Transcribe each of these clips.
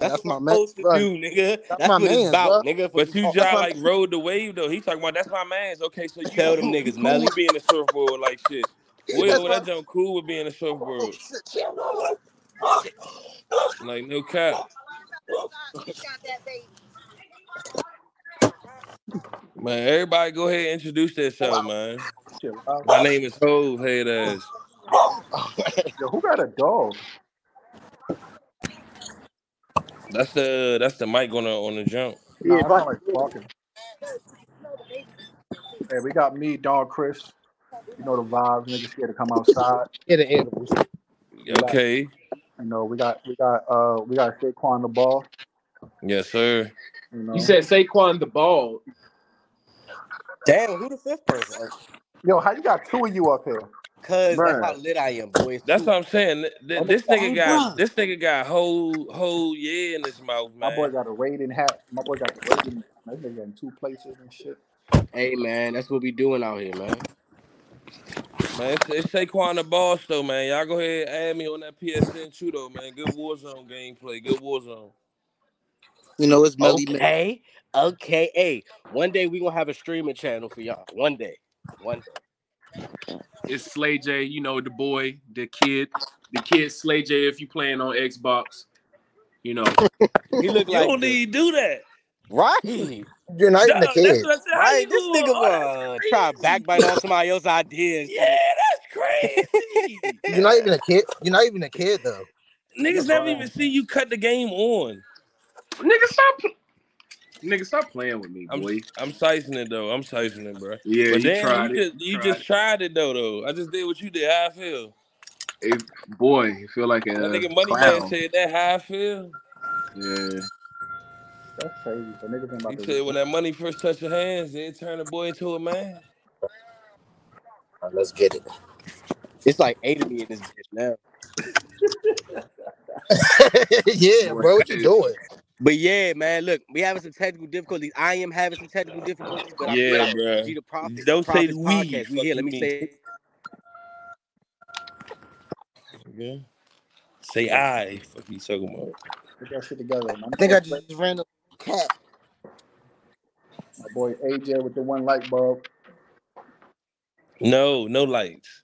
That's, That's what my I'm man, supposed to bro. do, nigga. That's That's my what it's about, bro. nigga. For But you you just my- like rode the wave though. He talking about that's my man's. Okay, so you Tell them cool, you niggas, cool Melly. with being a surfboard like shit. Boy, That's over my- that jump cool with being a surfboard. Oh, shit, chill, bro. Like no cap. Man, everybody go ahead and introduce themselves, man. My name is Hove Head Ass. Yo, who got a dog? That's the that's the mic on the on the jump. Nah, I like barking. Hey, we got me, dog Chris. You know the vibes. Niggas scared to come outside. Yeah, the animals. Okay. You know, we got we got uh we got Saquon the ball. Yes, sir. You know. You said Saquon the ball. Damn, who the fifth person? Yo, how you got two of you up here? Cause Bruh. that's how lit I am, boys. That's what I'm saying. Th- th- Oh, This nigga got bruh. this nigga got whole whole yeah in his mouth, man. My boy got a raiding hat. My boy got the raiding. That nigga in two places and shit. Hey man, that's what we doing out here, man. Man, it's, it's Saquon the boss though, man. Y'all go ahead and add me on that PSN too though, man. Good Warzone gameplay. Good Warzone. You know, it's Melly Man. Okay, okay. Hey, one day we gonna have a streaming channel for y'all. One day, one. It's Slay J, you know, the boy, the kid, the kid Slay J if you playing on Xbox. You know, He look You like don't the- need to do that. right, You're not even a Dog, kid. That's what I said. Right. you This nigga Oh, that's was try to backbite on somebody else's idea. and shit. Yeah, that's crazy. You're not even a kid. You're not even a kid though. Niggas never even see you cut the game on. nigga, stop, pl- nigga, stop playing with me, I'm boy. I'm sizing it though. I'm sizing it, bro. Yeah, but you damn, tried you it. just you tried just it. tried it though though. I just did what you did. How I feel. Hey, boy, you feel like a That nigga Money clown. Man said that how I feel. Yeah, That's crazy. So nigga ain't about He to. said when that money first touched your hands, it turned a boy into a man. Alright, let's get it. It's like eight of me in this bitch now. yeah, bro. What you doing? But yeah, man, look, we having some technical difficulties. I am having some technical difficulties, but Yeah, I'm bruh. G the Prophet. Don't say Prophets we. Podcast. We here. Let me mean. say Yeah. Say I. Fuck you talking about. Get that shit together, man. I think I just ran a cat. My boy AJ with the one light bulb. No, no lights.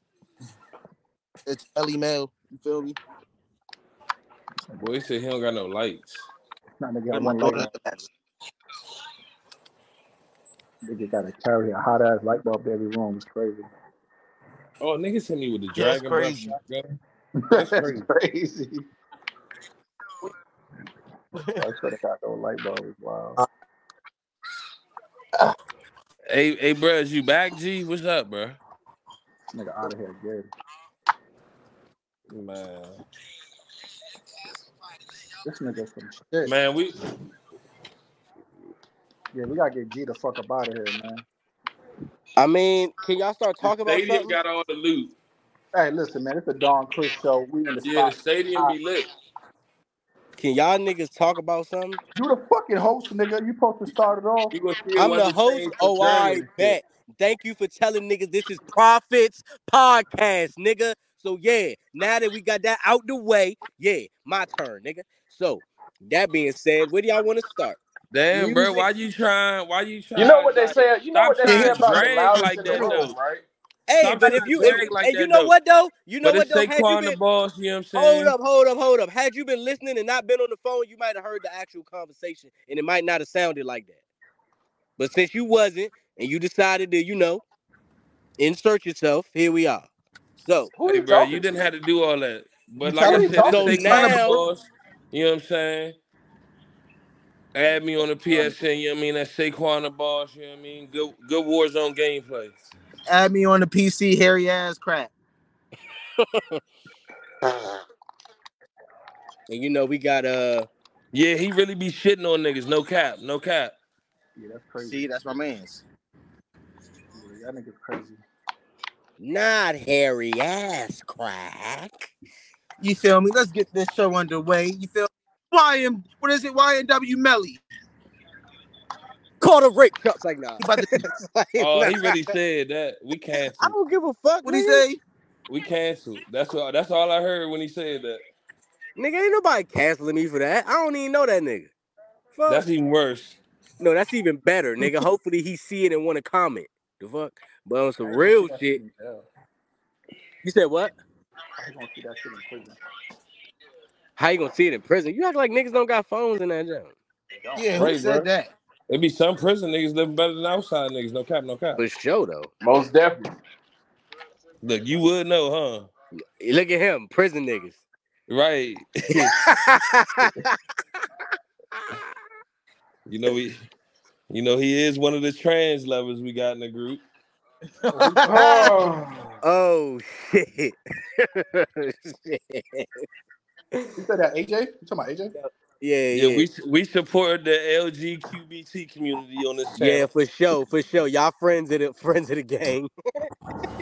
It's Ellie Mail. You feel me? Boy he said he don't got no lights. Not nigga Got got my one light. daughter. bulb. Nigga gotta carry a hot ass light bulb to every room. It's crazy. Oh, niggas hit me with the Yeah, that's crazy. That's crazy. crazy. I should have got those light bulbs. Wow. Hey, hey, bro, is you back, G? What's up, bro? Nigga out of here good. Man, This nigga some shit. man, we Yeah, we gotta get G the fuck up out of here, man. I mean, can y'all start talking about stadium something? got all the loot. Hey, listen, man, it's a Don Chris show. We in the yeah, the spot. stadium be lit. Can y'all niggas talk about something? You the fucking host, nigga. You supposed to start it off. You gonna see it I'm the host. Oh, I German and shit. bet. Thank you for telling niggas this is Profits Podcast, nigga. So yeah, now that we got that out the way, yeah, my turn, nigga. So that being said, where do y'all want to start? Damn, bro, Music. why you trying? You know right? Hey, Stop but trying if to you, brag if, like hey, that, you know though. what though, you know But what it's though, had you Saquon been, the boss, you know what I'm saying? hold up, hold up, hold up. Had you been listening and not been on the phone, you might have heard the actual conversation, and it might not have sounded like that. But since you wasn't, and you decided to, you know, insert yourself, here we are. So Who Hey, you bro, you didn't to? have to do all that. But You like I said, me it's So talking? Saquon the now- boss. You know what I'm saying? Add me on the PSN, you know what I mean? That's Saquon the boss, you know what I mean? Good good Warzone gameplay. Add me on the PC, hairy ass crap. And you know, we got uh Yeah, he really be shitting on niggas. No cap, no cap. Yeah, that's crazy. See, that's my man's. Yeah, that nigga's crazy. Not hairy ass crack. You feel me? Let's get this show underway. You feel Why am what is it? YNW Melly. Call the rape shots like nah. He about to, Like, Oh, he nah. really said that. We canceled. I don't give a fuck. what he nigga. say? We canceled. That's all that's all I heard when he said that. Nigga, ain't nobody canceling me for that. I don't even know that nigga. Fuck. That's even worse. no, that's even better, nigga. Hopefully he see it and want to comment. The fuck? But on some real shit. You said what? I gonna see that shit in prison. How you gonna see it in prison? You act like niggas don't got phones in that joint. Yeah, who said bro. that? There be some prison niggas living better than outside niggas. No cap, no cap. For sure though. Most definitely. Look, you would know, huh? Look at him, prison niggas. Right. You know he, you know he is one of the trans lovers we got in the group. Oh, oh shit. Shit. You said that AJ? You talking about AJ? Yeah, Yeah, yeah. we we support the LGQBT community on this channel. Yeah, for sure, for sure. Y'all friends of the friends of the gang.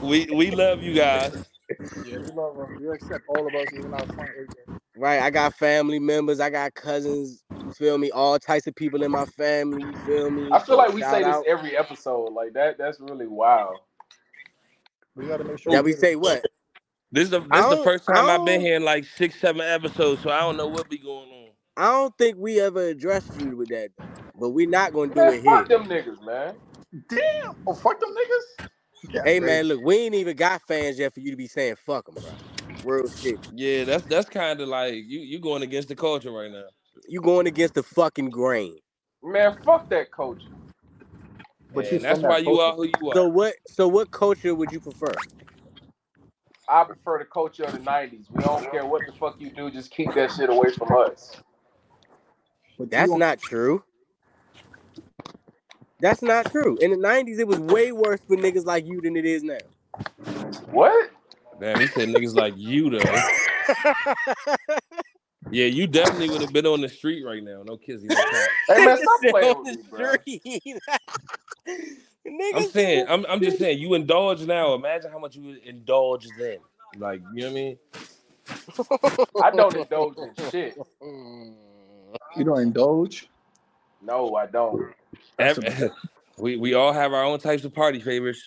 We we love you guys. Yeah, we love him. We accept all of us, even our friend AJ. Right. I got family members, I got cousins, you feel me? All types of people in my family, you feel me? I feel like we shout say this out. every episode. Like that. That's really wild. We gotta make sure. Yeah, we we say what? This is the this is the first time I've been here in like six, seven episodes, so I don't know what be going on. I don't think we ever addressed you with that, but we're not gonna do Man, it fuck here. Fuck them niggas, man. Damn. Oh, fuck them niggas. Yeah, Hey crazy. man, look, we ain't even got fans yet for you to be saying fuck them, bro. Real shit. Yeah, that's that's kind of like you you going against the culture right now. You going against the fucking grain. Man, fuck that culture. But and you that's from that why you are who you are. So what? So what culture would you prefer? I prefer the culture of the '90s. We don't care what the fuck you do. Just keep that shit away from us. But That's not true. That's not true. In the '90s, it was way worse for niggas like you than it is now. What? Man, he said niggas like you though. Yeah, you definitely would have been on the street right now. No kissing. No cap. Hey man, stop playing on with the me, bro. street. Niggas I'm saying, I'm I'm just saying, you indulge now. Imagine how much you would indulge then. Like, you know what I mean? I don't indulge in shit. You don't indulge. No, I don't. That's Ev- we we all have our own types of party favors.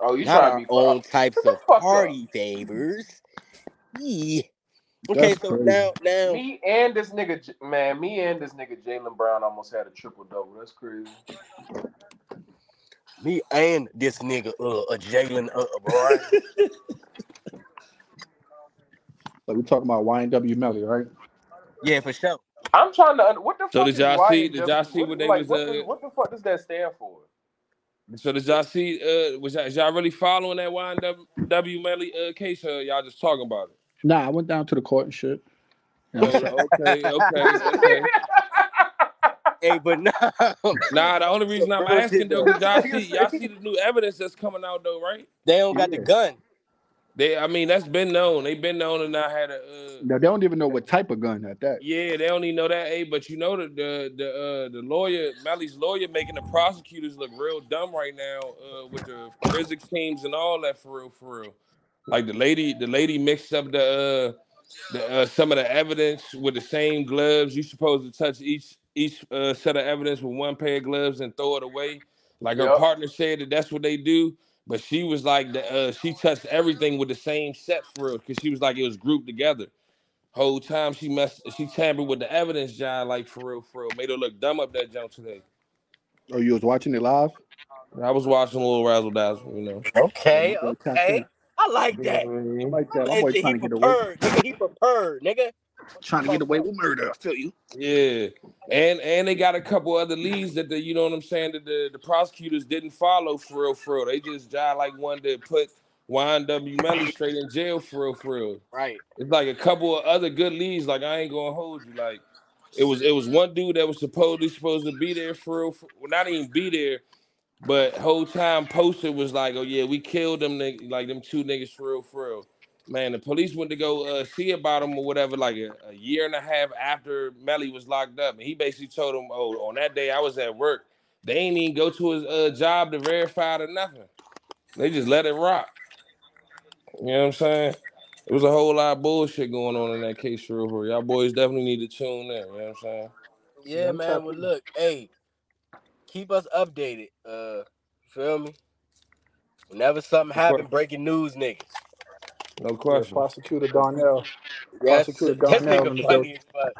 Oh, you Not trying our to be own types of fuck up. party favors. Yeah. Okay, That's so crazy. now now Me and this nigga, man, me and this nigga Jalen Brown almost had a triple double. That's crazy. me and this nigga uh, uh Jalen uh, Brian. Like we talking about YNW Melly, right? yeah, for sure. I'm trying to. un- What the So fuck? did y'all see- YNW? did y'all see what they was, What, uh, the, what the fuck does that stand for? So did y'all see? Uh, was y'all, y'all really following that YNW Melly uh, case? Or y'all just talking about it? Nah, I went down to the court and shit. You Oh, what I'm saying? okay, okay, okay. Hey, but no. Nah, the only reason I'm asking though, though. y'all see, y'all see the new evidence that's coming out though, right? They don't got the gun. They, I mean, that's been known. They've been known and I had a. Uh, Now, they don't even know what type of gun at that. yeah, they don't even know that, hey, but you know the the the uh, the lawyer, Melly's lawyer, making the prosecutors look real dumb right now uh, with the physics teams and all that for real, for real. Like the lady, the lady mixed up the uh, the uh, some of the evidence with the same gloves. You supposed to touch each each uh, set of evidence with one pair of gloves and throw it away. Like her partner said that that's what they do, but she was like the uh, she touched everything with the same set for real because she was like it was grouped together. Whole time she messed, she tampered with the evidence, John. Like for real, for real, made her look dumb up that jump today. Oh, you was watching it live? I was watching a little razzle dazzle, you know. Okay, okay. I like that. know I mean? I like that. My That boy trying he to get away. prepared, nigga. He prepared, nigga. Trying to get away with murder. I feel you. Yeah, and and they got a couple other leads that the you know what I'm saying that the, the prosecutors didn't follow for real, for real. They just jive like one that put YNW Melly straight in jail for real, for real. Right. It's like a couple of other good leads. Like I ain't gonna hold you. Like it was it was one dude that was supposedly supposed to be there for real. For, well, not even be there, but whole time posted was like, oh yeah, we killed them like them two niggas for real, for real. Man, the police went to go uh, see about him or whatever, like a, a year and a half after Melly was locked up, and he basically told him, "Oh, on that day I was at work. They ain't even go to his uh, job to verify it or nothing. They just let it rock. You know what I'm saying? It was a whole lot of bullshit going on in that case for real. for. Y'all boys definitely need to tune in. You know what I'm saying? Yeah, I'm man. tapped Well, look, hey, keep us updated. Uh, feel me? Whenever something Of happen, breaking news, niggas. No question. prosecutor Darnell. Yes, Prosecutor that Darnell in the nigga building. funny as fuck.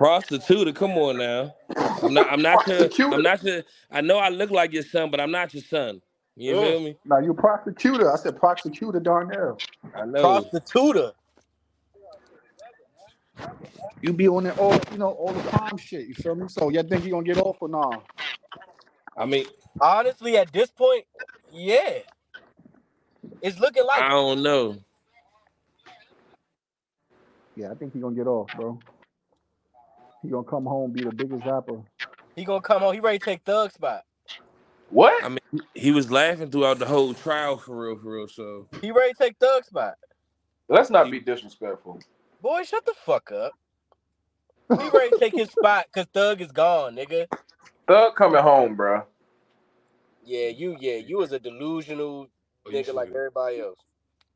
Come on now. I'm not. I'm not your. Prosecutor. I'm not your. I know I look like your son, but I'm not your son. You Mm. feel me? Now you prosecutor. I said prosecutor Darnell. I know. Prostituter. You be on it all, you know, all the time shit. You feel me? So you think you gonna get off or nah? I mean, Honestly, at this point, yeah. It's looking like I don't know. Yeah, I think he gonna get off, bro. He gonna come home be the biggest rapper. he gonna come home. He ready to take Thug spot. What? I mean, he was laughing throughout the whole trial for real, for real. So He ready to take Thug spot. Let's not be disrespectful. Boy, shut the fuck up. He ready to take his spot because Thug is gone, nigga. Thug coming home, bro. Yeah, you, yeah, you was a delusional Oh, nigga like everybody else.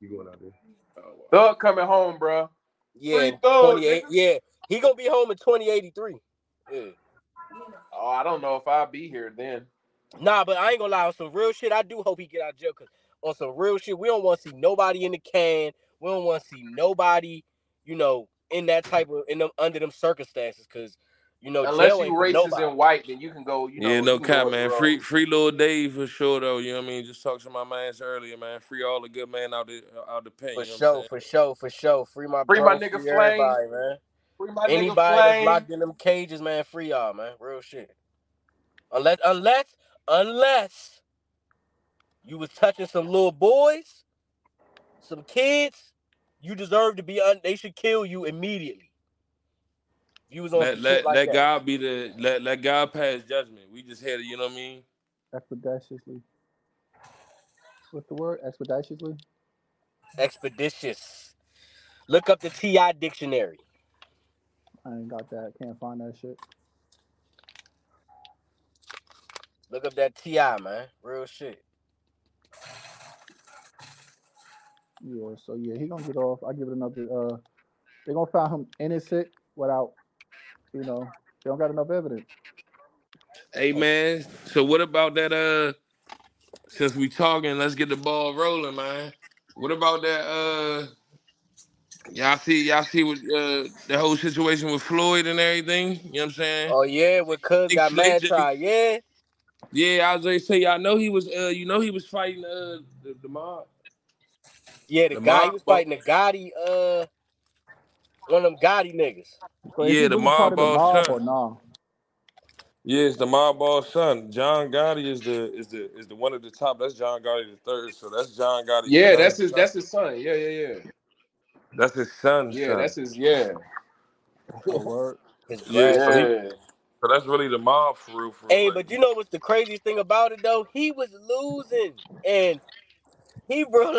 you going out there? Oh, wow. Thug coming home, bro. Yeah, 28. Yeah, he gonna be home in 2083. Yeah. Oh, I don't know if I'll be here then. Nah, but I ain't gonna lie. On some real shit, I do hope he get out of jail. Cause on some real shit, we don't want to see nobody in the can. We don't want to see nobody, you know, in that type of in them under them circumstances. Cause you know, Unless jail you ain't racist and white, then you can go. You know, yeah, no you cap, man. rogue. Free, free little Dave for sure, though. You know what I mean? Just talk to my mans earlier, man. Free all the good man out the out the pen. For you know sure, for sure, for sure. Free my Free bro, my nigga free Flame. man. Free my nigga Anybody that's Flame. locked in them cages, man, free y'all, man. Real shit. Unless, unless, unless you was touching some little boys, some kids, you deserve to be. Un- they should kill you immediately. You was on Let let like let that. God be the let let God pass judgment. We just had it. You know what I mean? Expeditiously. What's the word? Expeditiously? Expeditious. Look up the Ti dictionary. I ain't got that. Can't find that shit. Look up that Ti, man. Real shit. Yeah, so yeah, he gonna get off. I give it another uh they gonna find him innocent without, you know, they don't got enough evidence. Hey man, so what about that? Uh, since we talking, let's get the ball rolling, man. What about that? Uh, y'all see, y'all see what uh the whole situation with Floyd and everything. You know what I'm saying? Oh yeah, when Cuz Big got mad J- try, yeah. Yeah, I was gonna say, y'all know he was. Uh, you know he was fighting uh the, the mob. Yeah, the, The guy he was fighting the Gotti, uh one of them Gotti niggas. So is Yeah, the really mob part of the boss mob son. or nah? Yeah, it's the mob boss son. John Gotti is the is the is the one at the top. That's John Gotti the third. So that's John Gotti's Yeah, son. that's his. That's his son. Yeah, yeah, yeah. That's his son's Yeah, son. that's his. Yeah, word. His Yeah, so he- yeah. So that's really the mob for real. For real. Hey, Like, but you know what's the craziest thing about it though? He was losing, and he real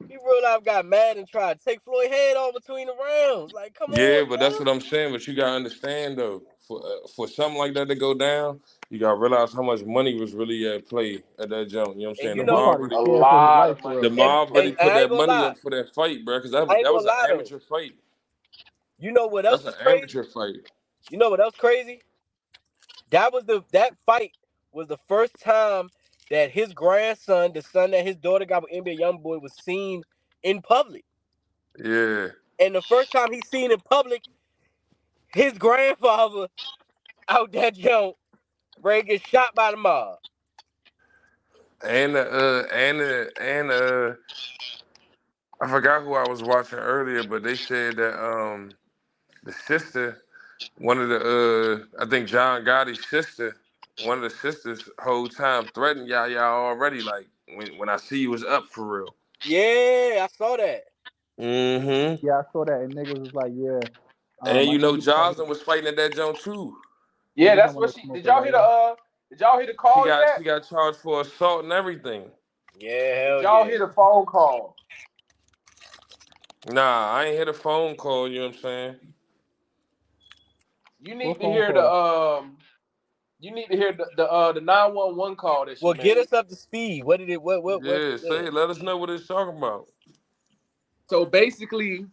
life, he real life got mad and tried to take Floyd head off between the rounds. Like, come Yeah, on, Yeah, but that's what I'm saying. But you gotta understand though, for uh, for something like that to go down, you gotta realize how much money was really at play at that jump. You know what I'm saying? And the mob probably really, A scared for his lot life of for money. the mob and, really and put I that money lie, up for that fight, bro. Because that I that was gonna an lie though. amateur fight. You know what else That's an crazy? amateur fight. You know what else crazy? That was the that fight was the first time that his grandson, the son that his daughter got with NBA YoungBoy, was seen in public. Yeah, And the first time he seen in public, his grandfather out that jump, Ray gets shot by the mob. and uh, uh and uh, and uh, I forgot who I was watching earlier, but they said that um the sister, one of the uh, I think John Gotti's sister, one of the sisters, whole time threatened y'all y'all already. Like when when I see you was up for real. Yeah, I saw that. Mm-hmm. Yeah, I saw that and niggas was like, yeah. Um, And you know you wanna- Jocelyn was fighting at that jump too. Yeah, that's what she. Did y'all hear the? Uh, did y'all hear the She call got yet? she got charged for assault and everything. Yeah, hell Did y'all yeah. hear the phone call? Nah, I ain't hit a phone call. You know what I'm saying? You need What to phone hear the um. You need to hear the the uh the nine one one call that she Well, made. get us up to speed. What did it? What? What? what Yeah, say it. Let us know what it's talking about. So basically,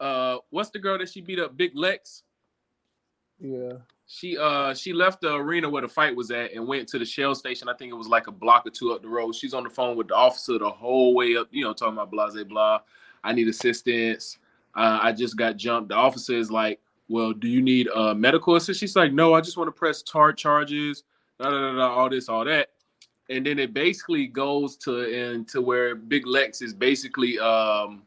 uh, what's the girl that she beat up? Big Lex. Yeah. She uh she left the arena where the fight was at and went to the Shell station. I think it was like a block or two up the road. She's on the phone with the officer the whole way up, you know, talking about blah blah blah. I need assistance. Uh, I just got jumped. The officer is like, well, do you need uh, medical assistance? She's like, no, I just want to press tart charges, da, da, da, da, all this, all that. And then it basically goes to into where Big Lex is basically, um,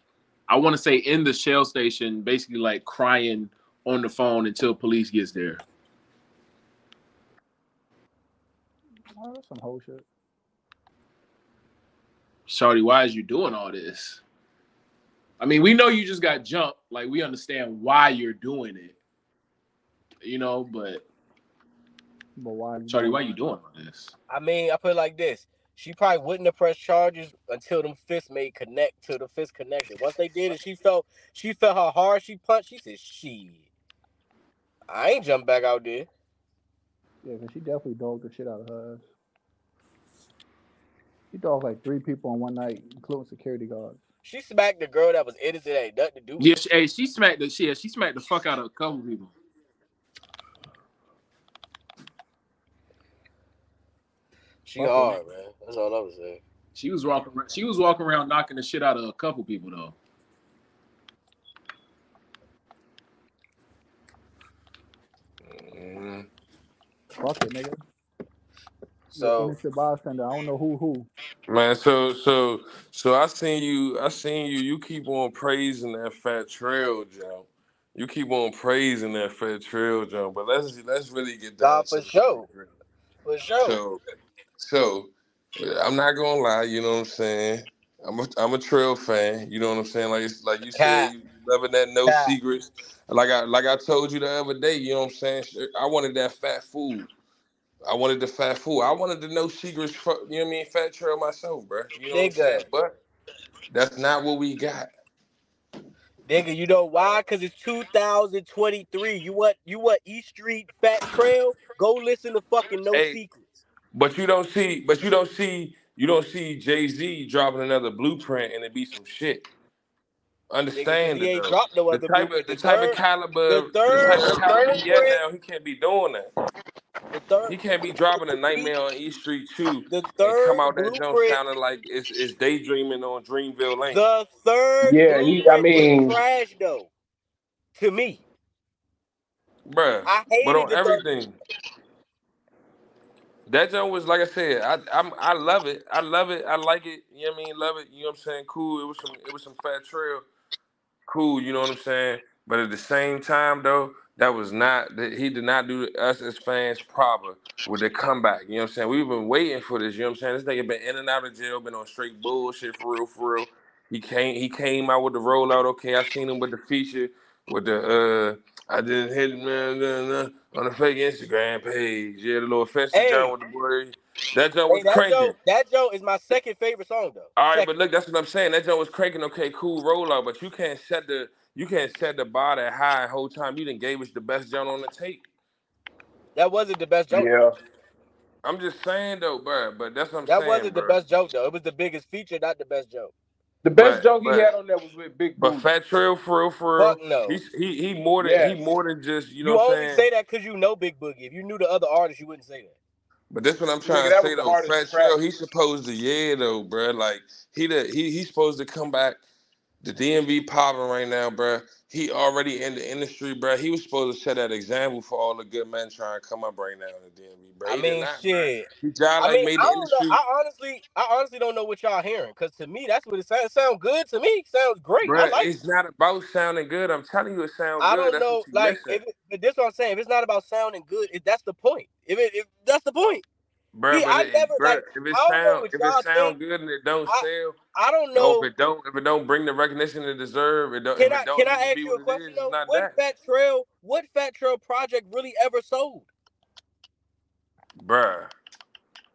I want to say, in the shell station, basically like crying on the phone until police gets there. Oh, that's some whole shit. Shorty, why is you doing all this? I mean, we know you just got jumped. Like, we understand why you're doing it. You know, but But why? Charlie, why are you doing this? I mean, I put it like this. She probably wouldn't have pressed charges until them fists made connect to the fist connected. Once they did it, she felt she felt how hard she punched. She said, "She, I ain't jump back out there." Yeah, because she definitely dogged the shit out of her. She dogged like three people on one night, including security guards. She smacked the girl that was innocent. Ain't nothing to do. with Yeah, she, hey, she smacked the shit. She smacked the fuck out of a couple people. She Fuck hard, man. That's all I was saying. She was walking. around, She was walking around knocking the shit out of a couple people though. Mhm. Fuck it, nigga. So innocent bystander. I don't know who who. Man, so so so I seen you. I seen you. You keep on praising that Fat Trel jump. You keep on praising that Fat Trel jump. But let's let's really get Nah, down for to sure. for sure. So so I'm not gonna lie. You know what I'm saying. I'm a I'm a Trel fan. You know what I'm saying. Like it's, like you said, you loving that no Cap. secrets. Like I like I told you the other day. You know what I'm saying. I wanted that fat food. I wanted the fat fool. I wanted the no secrets. You know what I mean? Fat trail myself, bro. You know. Nigga. But that's not what we got. Nigga, you know why? Cause it's 2023. You want You want East Street Fat Trel? Go listen to fucking No Hey, Secrets. but you don't see. But you don't see. You don't see Jay Z dropping another blueprint and it be some shit. Nigga, Understand he ain't dropped no The other type of blueprint. the The type of caliber the the type third of caliber blueprint, now, he can't be doing that. The third, He can't be dropping a nightmare on East Street too. the and come third out that jump sounding like it's, it's daydreaming on Dreamville Lane. the third Yeah, he. I blueprint was mean, trash though. To me, Bruh. I But on everything. That jump was like I said, I I'm, I love it. I love it. I like it. You know what I mean? Love it. You know what I'm saying? Cool. It was some it was some Fat Trel. Cool, you know what I'm saying? But at the same time though, that was not that he did not do us as fans proper with the comeback. You know what I'm saying? We've been waiting for this, you know what I'm saying? This nigga been in and out of jail, been on straight bullshit for real, for real. He came he came out with the rollout. Okay, I seen him with the feature with the uh I didn't hit him. man uh, uh, on the fake Instagram page. Yeah, the little offensive Hey, John with the boy. That jump hey, was that cranking. joke, that joke is my second favorite song though. All right, Second. but look, that's what I'm saying. That joint was cranking. Okay, cool rollout, but you can't set the you can't set the bar that high the whole time. You didn't gave us the best joint on the tape. That wasn't the best joke. yeah. I'm just saying though, bro. But that's what I'm That saying, That wasn't the best joke though. It was the biggest feature, not the best joke. The best But joke he had on that was with Big Boogie. but Booty. Fat Trel for real, for real. Fuck no. He's he he more than he more than just you know You what I'm only saying. say that because you know Big Boogie. If you knew the other artists, you wouldn't say that. But this what I'm Nigga, trying to say was the though. Fat. Trail, he's supposed to yeah though, bro. Like he the he he's supposed to come back. The DMV popping right now, bro. He already in the industry, bro. He was supposed to set that example for all the good men trying to come up right now in the DMV, bro. I He did mean, not, shit. He John I like mean, I know. industry, I honestly, I honestly don't know what y'all hearing. Cause to me, that's what it sounds. It sounds good to me. Sounds great. I like. It's not about sounding good. I'm telling you, it sounds I good. don't That's know, like missing, if it, but this what I'm saying. If it's not about sounding good, if that's the point. If it, if that's the point. Bro. See, But I it, never bro, like. if it I don't know sound if it sound think. good and it don't I sell, I don't or if know. it don't if it don't bring the recognition it deserve, it don't Can I don't can I ask you a question is, though? What that, Fat Trel, what Fat Trel project really ever sold? bro.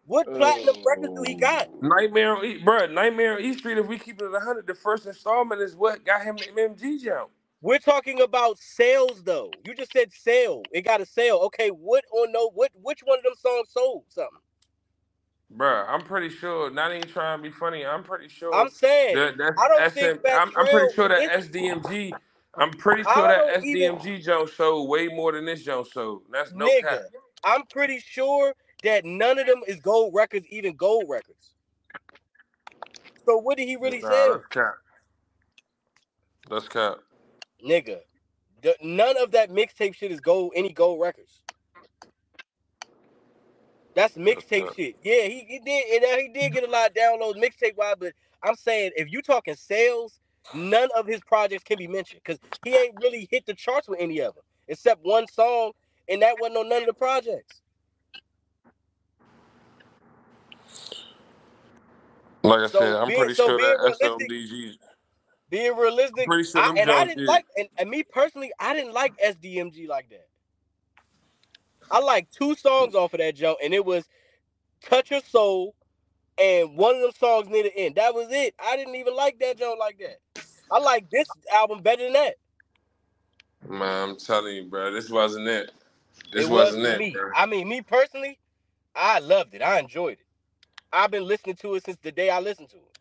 What platinum records do he oh. got? Oh. Nightmare on E, bro. Nightmare on E Street. If we keep it at 100, the first installment is what got him the MMG jump. We're talking about sales though. You just said sale. It got a sale. Okay, what or no? What which one of them songs sold something? Bruh, I'm pretty sure. Not even trying to be funny. I'm pretty sure I'm saying that that's I don't SM. think I'm, I'm pretty sure that SDMG. I'm pretty I sure that don't even SDMG jump sold way more than this jump sold. That's no nigga. cap. I'm pretty sure that none of them is gold records, even gold records. So what did he really Nah, sell? that's cap. That's cap. Nigga, the, none of that mixtape shit is gold. Any gold records? That's mixtape shit. Yeah, he, he did. And uh, he did get a lot of downloads mixtape wise. But I'm saying if you talking sales, none of his projects can be mentioned because he ain't really hit the charts with any of them except one song, and that wasn't on none of the projects. Like I So said, I'm being- pretty so sure that SLDG. Being realistic, sure I, and I didn't did. like, and, and me personally, I didn't like SDMG like that. I like two songs off of that joint, and it was "Touch Your Soul" and one of them songs near the end. That was it. I didn't even like that joint like that. I like this album better than that. Man, I'm telling you, bro, this wasn't it. This it was wasn't for it. I mean, me personally, I loved it. I enjoyed it. I've been listening to it since the day I listened to it.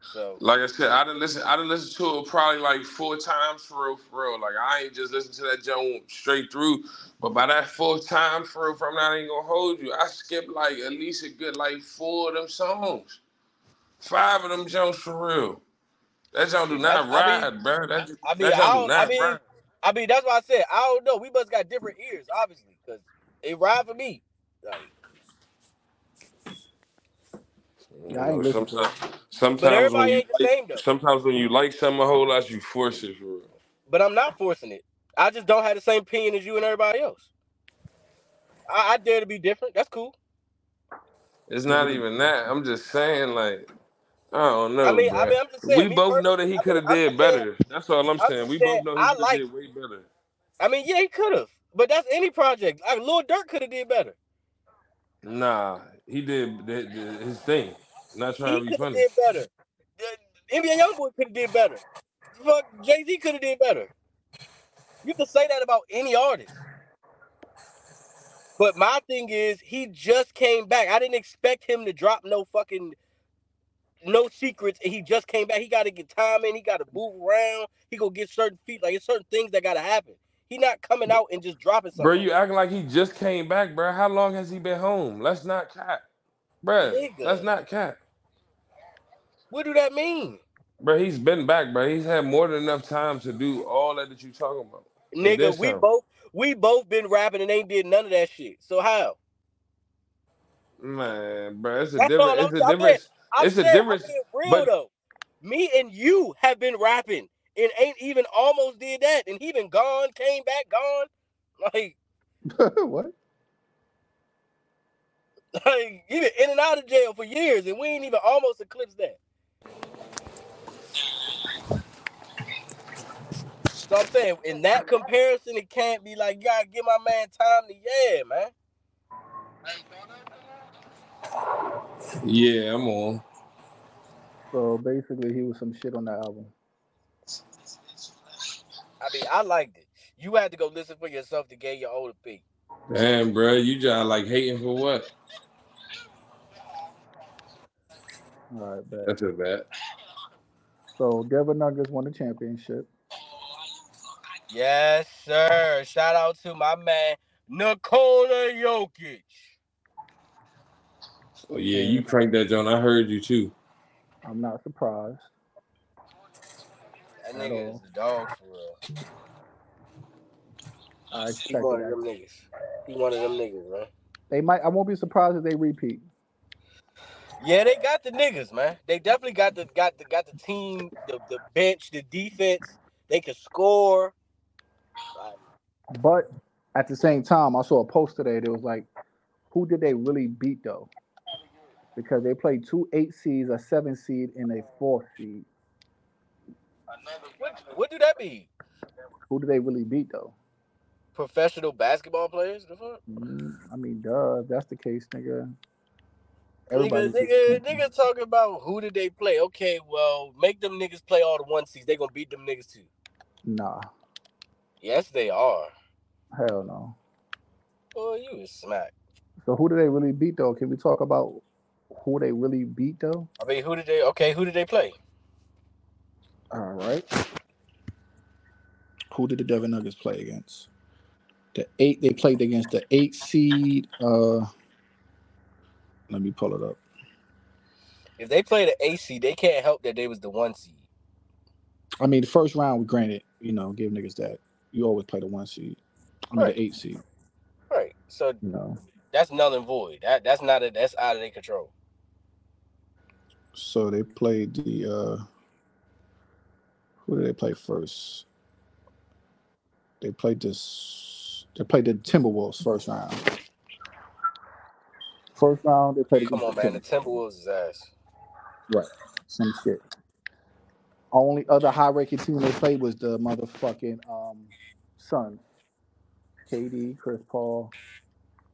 So Like I said, I didn't listen. I didn't listen to it probably like four times for real, for real. Like I ain't just listen to that joint straight through. But by that fourth time, for real, for I'm not even gonna hold you. I skipped like at least a good like four of them songs, five of them joints for real. That joint do not That's- I ride, bro. That, I mean, that I do don't, I mean, ride. I mean, that's why I said I don't know. We must got different ears, obviously, because it ride for me. Like, Yeah, I You know, listen to sometimes, sometimes when everybody you ain't the like, same though. sometimes when you like something a whole lot, you force it for real. But I'm not forcing it. I just don't have the same opinion as you and everybody else. I, I dare to be different. That's cool. It's not Mm-hmm. even that. I'm just saying, like, I don't know, I mean, bro. I mean, I'm just saying. we me both know that he I could have I'm did just saying- better. That's all I'm I'm saying. just We saying, both know he I could have like- did way better. I mean, yeah, he could have. But that's any project. Like Lil Durk could have did better. Nah, he did the, the, his thing. Not trying to He be could have funny. did better. The NBA YoungBoy could have did better. Fuck, Jay Z could have did better. You can say that about any artist. But my thing is, he just came back. I didn't expect him to drop no fucking no secrets, and he just came back. He got to get time in. He got to move around. He gonna get certain feet. Like it's certain things that got to happen. He not coming out and just dropping something. Bro, you acting like he just came back, bro. How long has he been home? Let's not cap. Bro, Nigga. let's not cap. What do that mean, Bro, he's been back, bro. He's had more than enough time to do all that that you talking about. Nigga? We some. both we both been rapping and ain't did none of that shit. So how? Man, bro, it's a That's all different. It's a saying. difference. I'm It's a saying, difference, real but- though. Me and you have been rapping and ain't even almost did that, and he been gone, came back, gone. Like, what? like he been in and out of jail for years, and we ain't even almost eclipsed that. So I'm saying, in that comparison, it can't be like, you gotta give my man time to yeah, man. Yeah, I'm on. So basically, he was some shit on that album. I mean, I liked it. You had to go listen for yourself to get your own opinion. Damn, bro, you just like hating for what? All right, bet. That's a bad. So Denver Nuggets won the championship. Yes, sir. Shout out to my man Nikola Jokic. Oh yeah, you cranked that John. I heard you too. I'm not surprised. That nigga is all. the dog for real. I He expected one of them niggas. He one of them niggas, man. They might. I won't be surprised if they repeat. Yeah, they got the niggas, man. They definitely got the got the got the team, the, the bench, the defense. They can score. Like, But at the same time, I saw a post today that was like, who did they really beat though? Because they played two eight seeds, a seven seed, and a four seed. what what do that mean? Who did they really beat though? Professional basketball players? The fuck? Mm, I mean, duh. If that's the case, nigga. Nigga, Everybody. nigga, nigga talking about who did they play? Okay, well, make them niggas play all the one seeds. They gonna beat them niggas too. Nah, Yes, they are. hell no. Oh, you is smack. So who did they really beat though? Can we talk about who they really beat though? I mean, who did they? Okay, who did they play? All right. Who did the Denver Nuggets play against? The eight. They played against the eight seed. Uh, let me pull it up. If they played the AC, they can't help that they was the one seed. I mean, the first round, we granted, you know, give niggas that. You always play the one seed. I mean, Right. the eight seed. Right. So You know, that's null and void. That that's not a, that's out of their control. so they played the. uh Who did they play first? They played this. They played the Timberwolves first round. First round, they played Come on, the man. The Timberwolves. Is ass. Right. Some shit. Only other high ranking team they played was the motherfucking um Suns. KD, Chris Paul,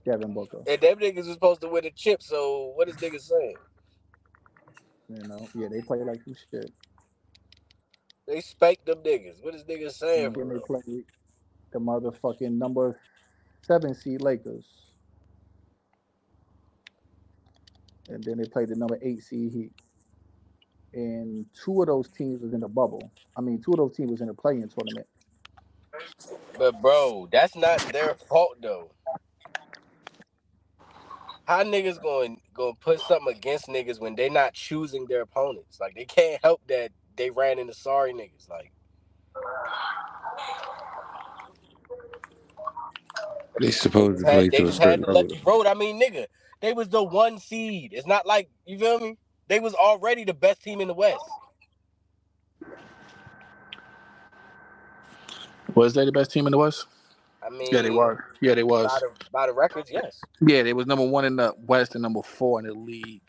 Devin Booker. And them niggas was supposed to win the chip. So what is niggas saying? You know, yeah, they play like some shit. They spanked them niggas. What is niggas saying? Then they played the motherfucking number seven seed Lakers. And then they played the number eight seed Heat. And two of those teams was in the bubble. I mean, two of those teams was in the play-in tournament. But bro, that's not their fault though. How niggas going gonna put something against niggas when they not choosing their opponents? Like they can't help that they ran into sorry niggas. Like They supposed to had- play they to a just had certain the level. lucky road. I mean, nigga, they was the one seed. It's not like you feel me. They was already the best team in the West. Was they the best team in the West? I mean, Yeah, they were. Yeah, they was. By the, by the records, yes. Yeah, they was number one in the West and number four in the league.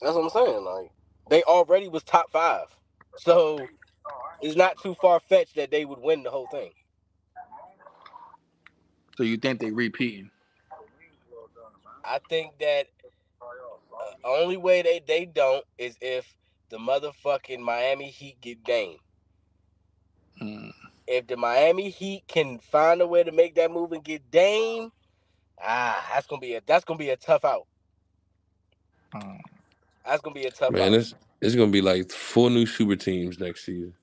That's what I'm saying. Like they already was top five, so it's not too far fetched that they would win the whole thing. So you think they repeating? I think that uh, only way they they don't is if the motherfucking Miami Heat get Dame. Hmm. If the Miami Heat can find a way to make that move and get Dame, ah, that's gonna be a that's gonna be a tough out. Hmm. That's gonna be a tough Man, out. it's it's gonna be like four new super teams next season.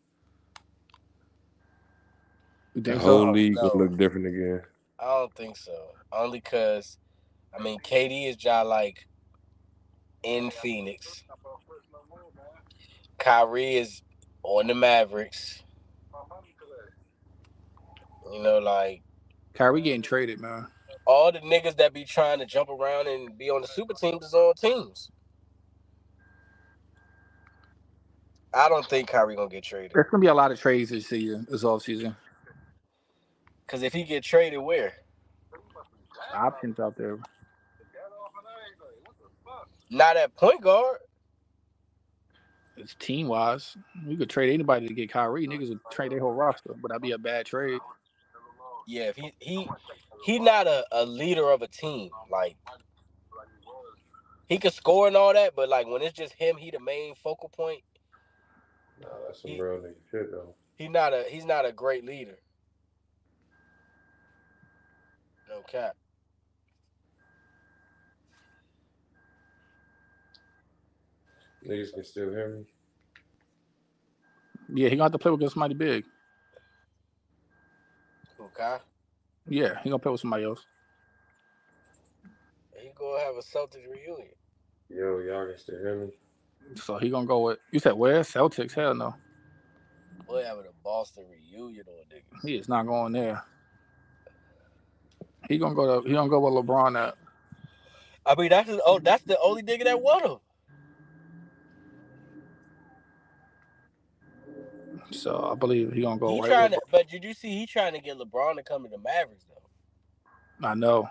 The whole so? league No. gonna look different again. I don't think so. Only cause, I mean, KD is just like in Phoenix. Kyrie is on the Mavericks. You know, like Kyrie getting traded, man. all the niggas that be trying to jump around and be on the super teams is on teams. I don't think Kyrie gonna get traded. There's gonna be a lot of trades this season, this off season. Cause if he get traded, where? Options out there. Not at point guard. It's team wise. You could trade anybody to get Kyrie. Niggas would trade their whole roster, but that'd be a bad trade. Yeah, if he he he not a, a leader of a team. Like he could score and all that, but like when it's just him, he the main focal point. Nah, that's some real nigga shit though. He not a he's not a great leader. No cap. Niggas can still hear me. Yeah, he gonna have to play with somebody big. Okay. Yeah, he gonna play with somebody else. He gonna have a Celtics reunion. Yo, y'all can still hear me. So he gonna go with you said where? Celtics? Hell no. Boy, having a Boston reunion on niggas. He is not going there. He gonna go to he gonna go with LeBron at I mean that's the, oh that's the only nigga that won him. so I believe he gonna go He right trying to, but did you see he trying to get LeBron to come to the Mavericks though? I know.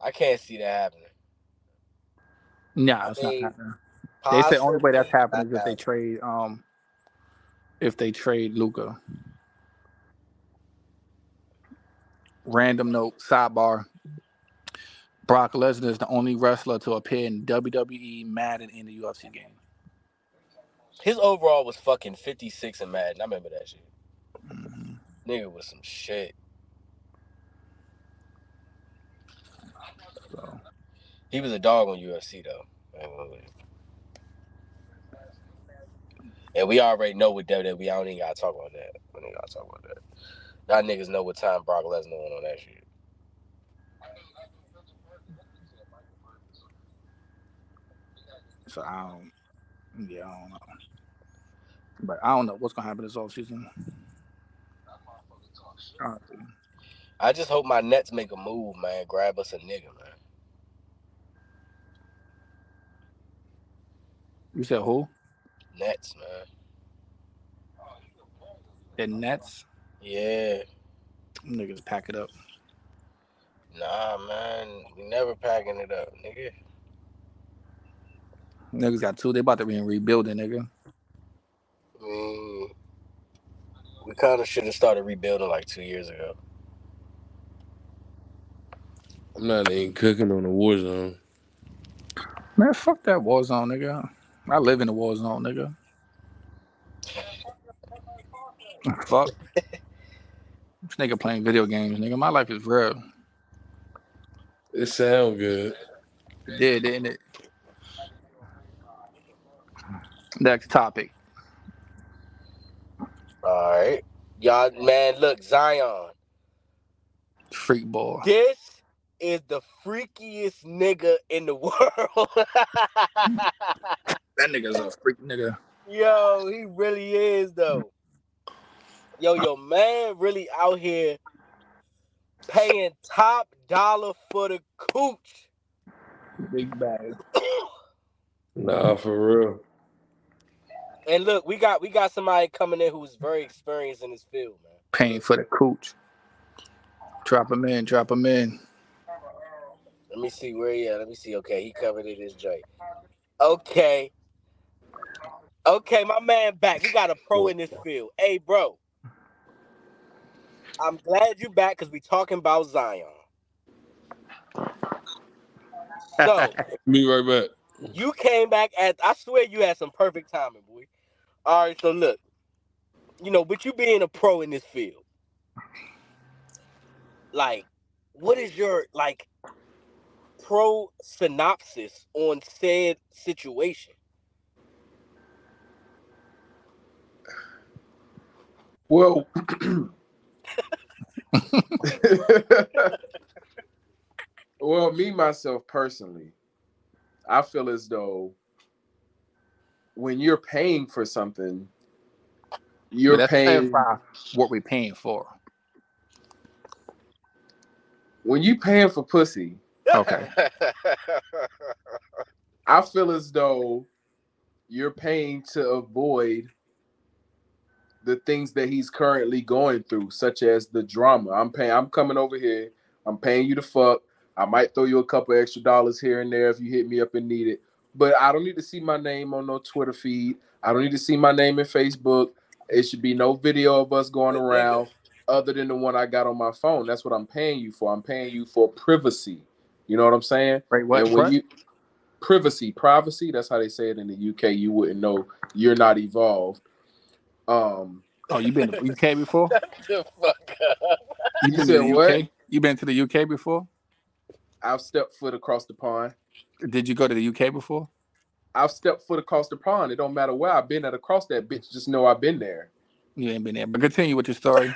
I can't see that happening. Nah, it's mean, not happening. They say only way that's happening is if they trade um if they trade Luka. Random note, sidebar. Brock Lesnar is the only wrestler to appear in WWE Madden in the UFC game. His overall was fucking 56 in Madden. I remember that shit. Mhm. Nigga was some shit. So He was a dog on UFC though. I ain't gonna lie. And we already know with WWE. I don't even gotta talk about that. We don't gotta talk about that. Y'all niggas know what time Brock Lesnar went on that shit. so I don't Yeah, I don't know. But I don't know what's gonna happen this offseason. Honestly. I just hope my Nets make a move, man. Grab us a nigga, man. You said who? Nets, man. The Nets. Yeah. Them Niggas pack it up. Nah, man. We never packing it up, nigga. Niggas got two. They about to be in rebuilding, nigga. I mean, we kind of should have started rebuilding like two years ago. I'm not even cooking on the war zone. Man, fuck that war zone, nigga. I live in the war zone, nigga. fuck. This nigga playing video games, nigga. My life is real. It sound good. It did, didn't it? Next topic. All right. Y'all, man, look, Zion. Freak ball. This is the freakiest nigga in the world. That nigga's a freak nigga. Yo, he really is though. Yo, your man really out here paying top dollar for the cooch. Big bag. Nah, for real. And look, we got we got somebody coming in who's very experienced in this field, man. Paying for the cooch. Drop him in, drop him in. Let me see where he at. Let me see. Okay, he covered it his joint. Okay. Okay, my man back. We got a pro in this field. Hey, bro. I'm glad you're back because we talking about Zion. So Be right back. you came back at I swear you had some perfect timing, boy. All right, so look, you know, but you being a pro in this field, like, what is your like pro synopsis on said situation? Well, well, me myself personally, I feel as though when you're paying for something, you're Let's paying what we're paying for. when you paying for pussy. Okay. I feel as though you're paying to avoid the things that he's currently going through, such as the drama. I'm paying. I'm coming over here. I'm paying you to fuck. I might throw you a couple extra dollars here and there if you hit me up and need it. But I don't need to see my name on no Twitter feed. I don't need to see my name in Facebook. It should be no video of us going around other than the one I got on my phone. That's what I'm paying you for. I'm paying you for privacy. You know what I'm saying? Wait, what? and when what? you privacy, privacy, that's how they say it in the UK. You wouldn't know you're not evolved. Um Oh, you been to UK before? the fuck up. You You been to the what? UK? You been to the UK before? I've stepped foot across the pond. Did you go to the UK before? I've stepped foot across the pond. It don't matter where I've been at across that bitch. Just know I've been there. You ain't been there. But continue with your story.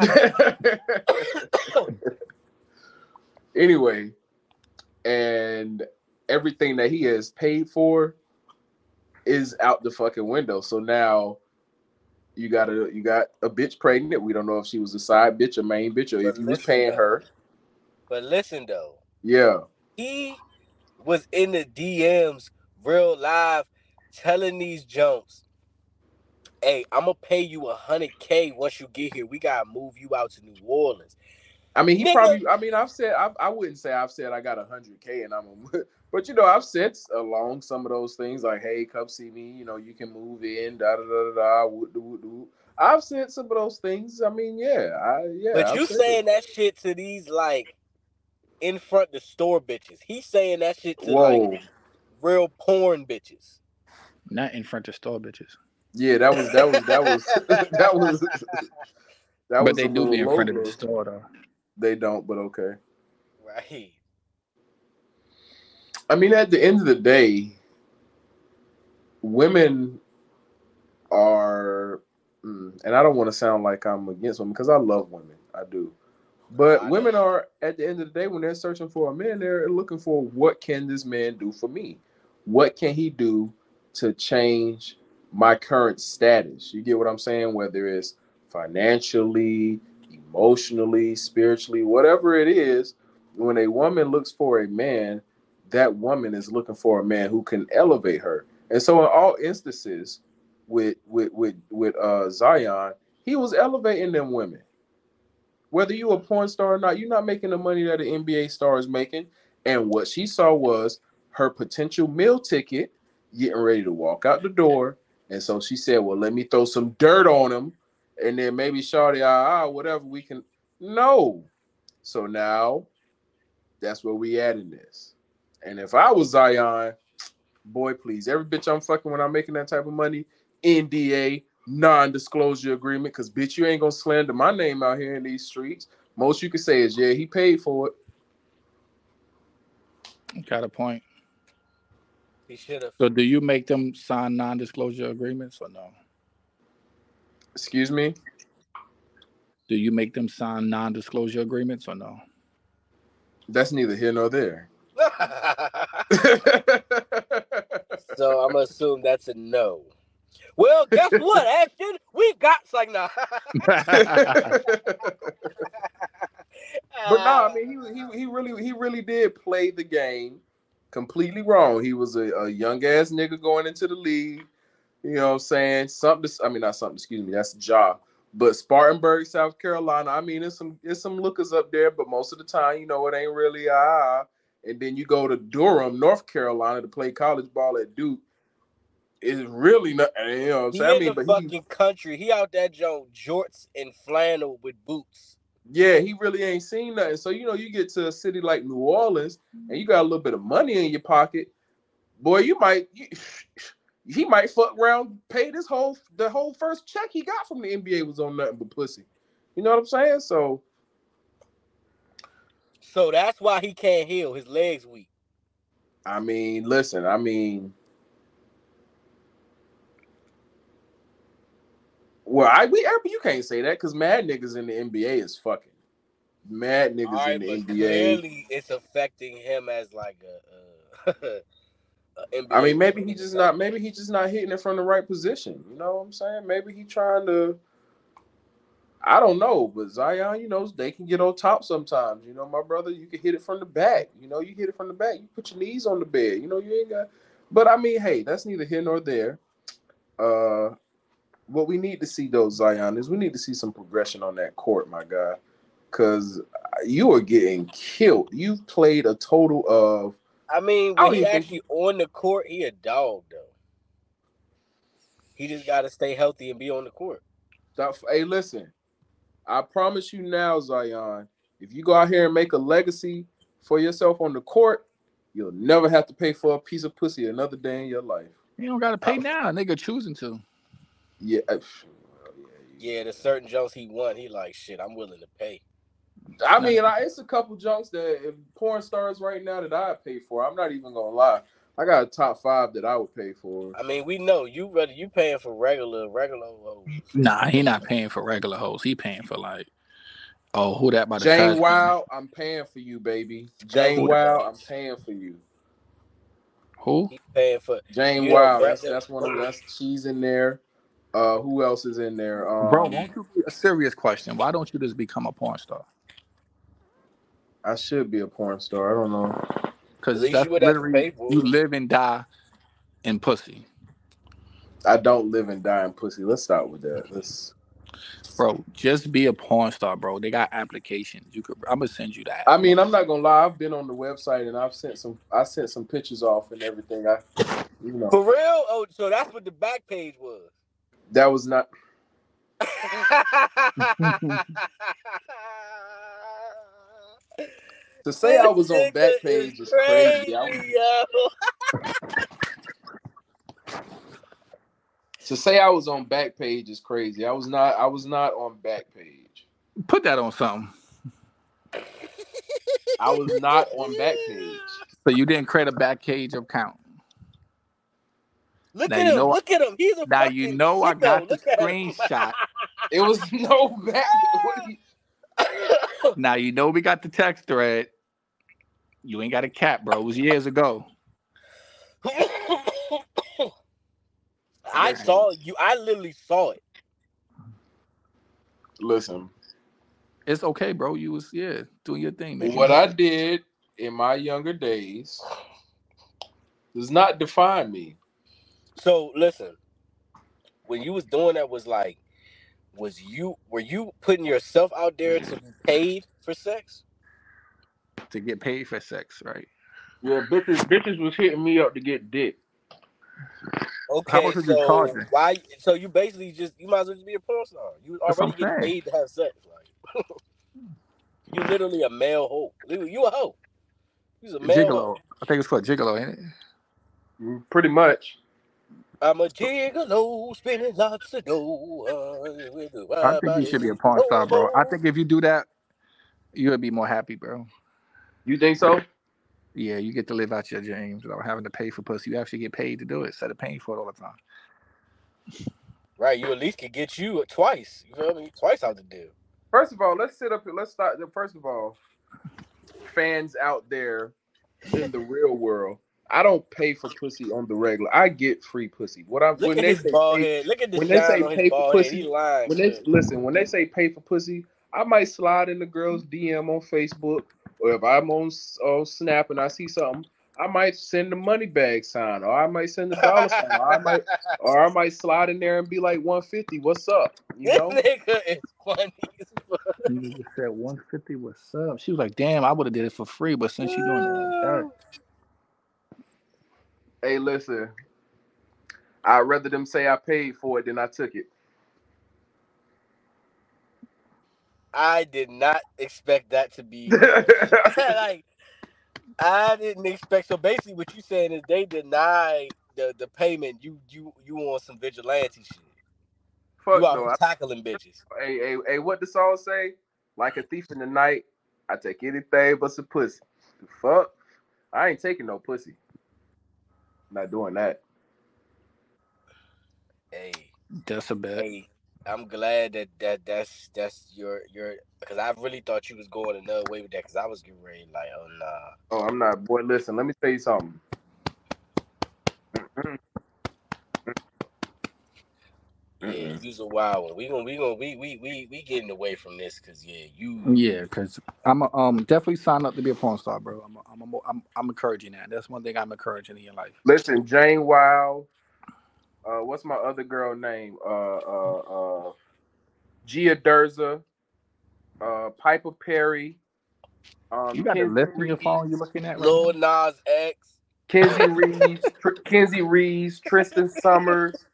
anyway, and everything that he has paid for is out the fucking window. So now you got a you got a bitch pregnant. We don't know if she was a side bitch or main bitch or if But you was paying though. her. but listen though, Yeah. he was in the DMs real live telling these jumps, hey, I'm gonna pay you a hundred K once you get here. We gotta move you out to New Orleans. I mean, he Nigga. probably. I mean, I've said. I, I wouldn't say I've said I got a hundred k and I'm. A, but you know, I've said along some of those things like, "Hey, come see me." You know, you can move in. Da da da da. da woo, doo. I've said some of those things. I mean, yeah, I yeah. But I've you saying it. that shit to these like in front the store bitches. He's saying that shit to like real porn bitches. Not in front of store bitches. yeah, that was that was that was that was that was. but they do be in front of the store though. They don't, but okay. Right. I mean, at the end of the day, women are, mm, and I don't want to sound like I'm against women because I love women, I do. But women are, at the end of the day, when they're searching for a man, they're looking for what can this man do for me? What can he do to change my current status. You get what I'm saying? Whether it's financially, emotionally, spiritually, whatever it is, when a woman looks for a man, that woman is looking for a man who can elevate her. And so in all instances with with with with uh Zion, he was elevating them women. Whether you a porn star or not, you're not making the money that an NBA star is making. And what she saw was her potential meal ticket getting ready to walk out the door. And so she said, Well, let me throw some dirt on him. And then maybe Shawty, ah, ah, whatever we can. No. So now that's where we at in this. And if I was Zion, boy, please, every bitch I'm fucking when I'm making that type of money, NDA, non-disclosure agreement, because bitch, you ain't gonna slander my name out here in these streets. Most you can say is, yeah, he paid for it. Got a point. He should have. So do you make them sign non-disclosure agreements or no? Excuse me. Do you make them sign non-disclosure agreements or no? That's neither here nor there. so I'm gonna assume that's a no. Well, guess what, Ashton? We got like nah. But no, I mean he he he really he really did play the game completely wrong. He was a, a young ass nigga going into the league. You know what I'm saying? Something I mean not something, excuse me, that's a job. But Spartanburg, South Carolina, I mean, there's some there's some lookers up there, but most of the time, you know, it ain't really ah. And then you go to Durham, North Carolina, to play college ball at Duke. It's really not, you know what I'm he saying? I mean, the but fucking he, country. He out there, Joe, jorts and flannel with boots. yeah, he really ain't seen nothing. So you know, you get to a city like New Orleans, and you got a little bit of money in your pocket, boy. You might, you, he might fuck around, pay this whole the whole first check he got from the NBA was on nothing but pussy. You know what I'm saying? So So that's why he can't heal. His legs weak. I mean, listen, I mean, well, I we you can't say that because mad niggas in the NBA is fucking mad niggas right, in the NBA. clearly it's affecting him as like a, a, a NBA I mean, maybe he player. just not maybe he just not hitting it from the right position. You know what I'm saying? Maybe he trying to. I don't know, but Zion, you know, they can get on top sometimes. You know, my brother, you can hit it from the back. You know, you hit it from the back. You put your knees on the bed. You know, you ain't got. But I mean, hey, that's neither here nor there. Uh, what we need to see though, Zion, is we need to see some progression on that court, my guy, because you are getting killed. You've played a total of I mean, I don't when he actually on the court, he a dog though. He just got to stay healthy and be on the court. Stop- Hey, listen. I promise you now, Zion, if you go out here and make a legacy for yourself on the court, you'll never have to pay for a piece of pussy another day in your life. You don't gotta pay now. Nigga choosing to. Yeah. uh, pff, well, yeah, Yeah, the certain jokes he won, he like shit. I'm willing to pay. You- I mean, I, it's a couple junks that if porn stars right now that I'd pay for. I'm not even gonna lie. I got a top five that I would pay for. I mean, we know you rather you paying for regular regular hoes. Nah, he not paying for regular hoes. He paying for like, oh, who that by the Jane Cosby? Wild, I'm paying for you, baby. Jane Who Wild. I'm paying for you. Who? He paying for Jane You know, Wild, that's that's one of that's she's in there. Uh, who else is in there? Um, Bro, won't you be a serious question? Why don't you just become a porn star? I should be a porn star. I don't know. Because that's you would have to literally you live and die in pussy, I don't live and die in pussy. Let's start with that. Let's. bro. Just be a porn star, bro. They got applications. You could. I'm gonna send you that. I mean, I'm not gonna lie. I've been on the website and I've sent some. I sent some pictures off and everything. I, you know, for real. Oh, so that's what the Backpage was. that was not. To say I was on This back page is crazy. I, yo. to say I was on Backpage is crazy. I was not. I was not on back page. Put that on something. I was not on back page. So you didn't create a Backpage account. Look Now at him. know look at him. He's a Now fucking you know I got the Look at him. screenshot. It was no back. What do you- Now you know we got the text thread. You ain't got a cap, bro. It was years ago. I Listen. saw you. I literally saw it. Listen, It's okay, bro. You was yeah doing your thing. making what it- I did in my younger days does not define me. So listen, when you was doing that, was like, was you were you putting yourself out there to be paid for sex? to get paid for sex, right? Yeah, bitches, bitches was hitting me up to get dick. Okay, much so why? So you basically just you might as well just be a porn star. You That's already I'm get saying. paid to have sex. Like you literally a male hoe. You a hoe. You's a male Gigolo. hoe. I think it's called gigolo, ain't it? Mm, Pretty much. I'm a gigolo, spinning lots of dough. uh, with the I think you should be a porn star, bro. I think if you do that, you would be more happy, bro. You think so? Yeah, you get to live out your dreams without having to pay for pussy. You actually get paid to do it instead of paying for it all the time. Right, you at least could get you twice. You feel me? Twice out the deal. First of all, let's sit up here. Let's start. First of all, fans out there in the real world, I don't pay for pussy on the regular. I get free pussy. What I'm Look when at they his say bald pay, head. Look at the when they say pay for bald head. pussy, He lying. when they shit. listen, when they say pay for pussy, I might slide in the girl's DM on Facebook, or if I'm on on Snap and I see something, I might send the money bag sign, or I might send the dollar sign, or I might, or I might slide in there and be like 150. What's up? You this know? nigga is funny as. You just said 150 what's up. She was like, damn, I would have did it for free, but since you're doing it like that, Hey, listen. I'd rather them say I paid for it than I took it. I did not expect that to be like I didn't expect so basically what you saying is they denied the, the payment you you you on some vigilante shit. Fuck you out no. tackling bitches. Hey, hey, hey, what the song say? Like a thief in the night, I take anything but some pussy. The fuck? I ain't taking no pussy. Not doing that. Hey, that's a bet. hey, I'm glad that, that that's that's your your because I really thought you was going another way with that because I was getting ready like oh nah. Oh, I'm not. Boy, listen, let me tell you something. Yeah, Mm-mm. you's a wild one. We gonna we gonna we we we we getting away from this because yeah, you Yeah, because I'm a, um definitely sign up to be a porn star, bro. I'm a, I'm, a, mo- I'm I'm encouraging that. That's one thing I'm encouraging in your life. Listen, Jane Wild. Uh, what's my other girl name? Uh, uh, uh, Gia Derza. Uh, Piper Perry. Um, You got a Kenzie list on your phone you're looking at right Lil now? Nas X. Kenzie Reeves, Tr- Kenzie Reeves, Tristan Summers.